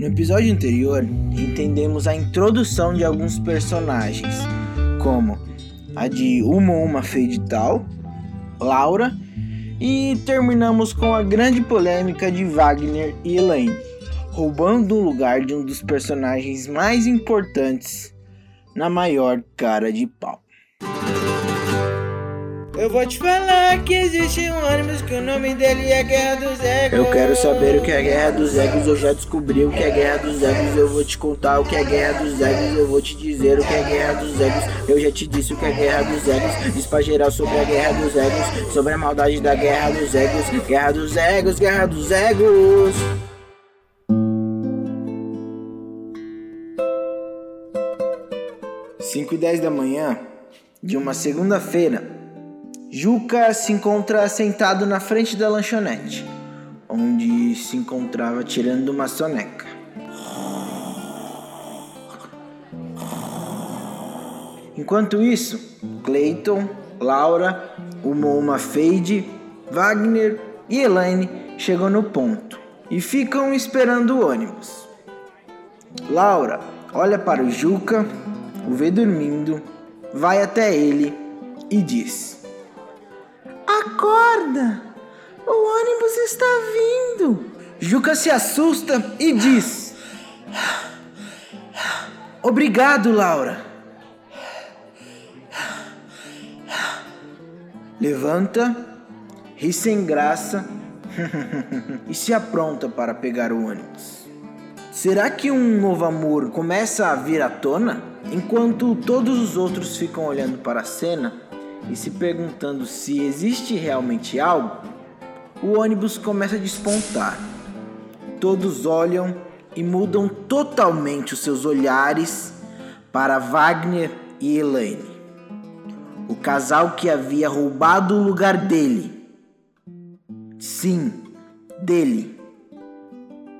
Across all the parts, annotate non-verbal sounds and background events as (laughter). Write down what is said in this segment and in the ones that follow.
No episódio anterior, entendemos a introdução de alguns personagens, como a de Uma Uma Feidital, Laura, e terminamos com a grande polêmica de Wagner e Elaine, roubando o lugar de um dos personagens mais importantes na maior cara de pau. Eu vou te falar que existe um ônibus que o nome dele é Guerra dos Egos. Eu quero saber o que é Guerra dos Egos, eu já descobri o que é Guerra dos Egos, eu vou te contar o que é Guerra dos Egos, eu vou te dizer o que é Guerra dos Egos, eu já te disse o que é Guerra dos Egos, diz pra geral sobre a Guerra dos Egos, sobre a maldade da Guerra dos Egos, Guerra dos Egos, Guerra dos Egos. Cinco e dez da manhã de uma segunda-feira, Juca se encontra sentado na frente da lanchonete, onde se encontrava tirando uma soneca. Enquanto isso, Clayton, Laura, uma uma Fade, Wagner e Elaine chegam no ponto e ficam esperando o ônibus. Laura olha para o Juca, o vê dormindo, vai até ele e diz: Acorda! O ônibus está vindo! Juca se assusta e diz: Obrigado, Laura. Levanta, ri sem graça (laughs) e se apronta para pegar o ônibus. Será que um novo amor começa a vir à tona? Enquanto todos os outros ficam olhando para a cena, e se perguntando se existe realmente algo, o ônibus começa a despontar. Todos olham e mudam totalmente os seus olhares para Wagner e Elaine, o casal que havia roubado o lugar dele. Sim, dele,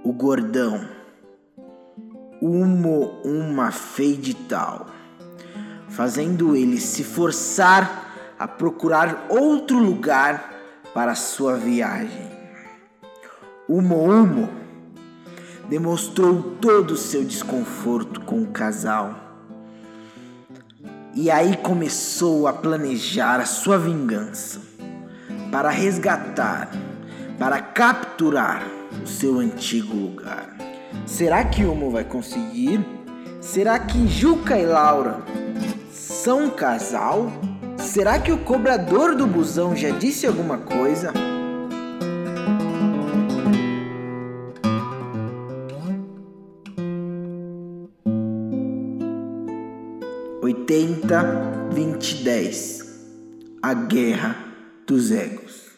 o gordão. Umo uma tal, fazendo ele se forçar a procurar outro lugar para sua viagem. O Umo demonstrou todo o seu desconforto com o casal. E aí começou a planejar a sua vingança para resgatar, para capturar o seu antigo lugar. Será que Umo vai conseguir? Será que Juca e Laura são um casal? Será que o cobrador do busão já disse alguma coisa? Oitenta, vinte, dez. A guerra dos egos.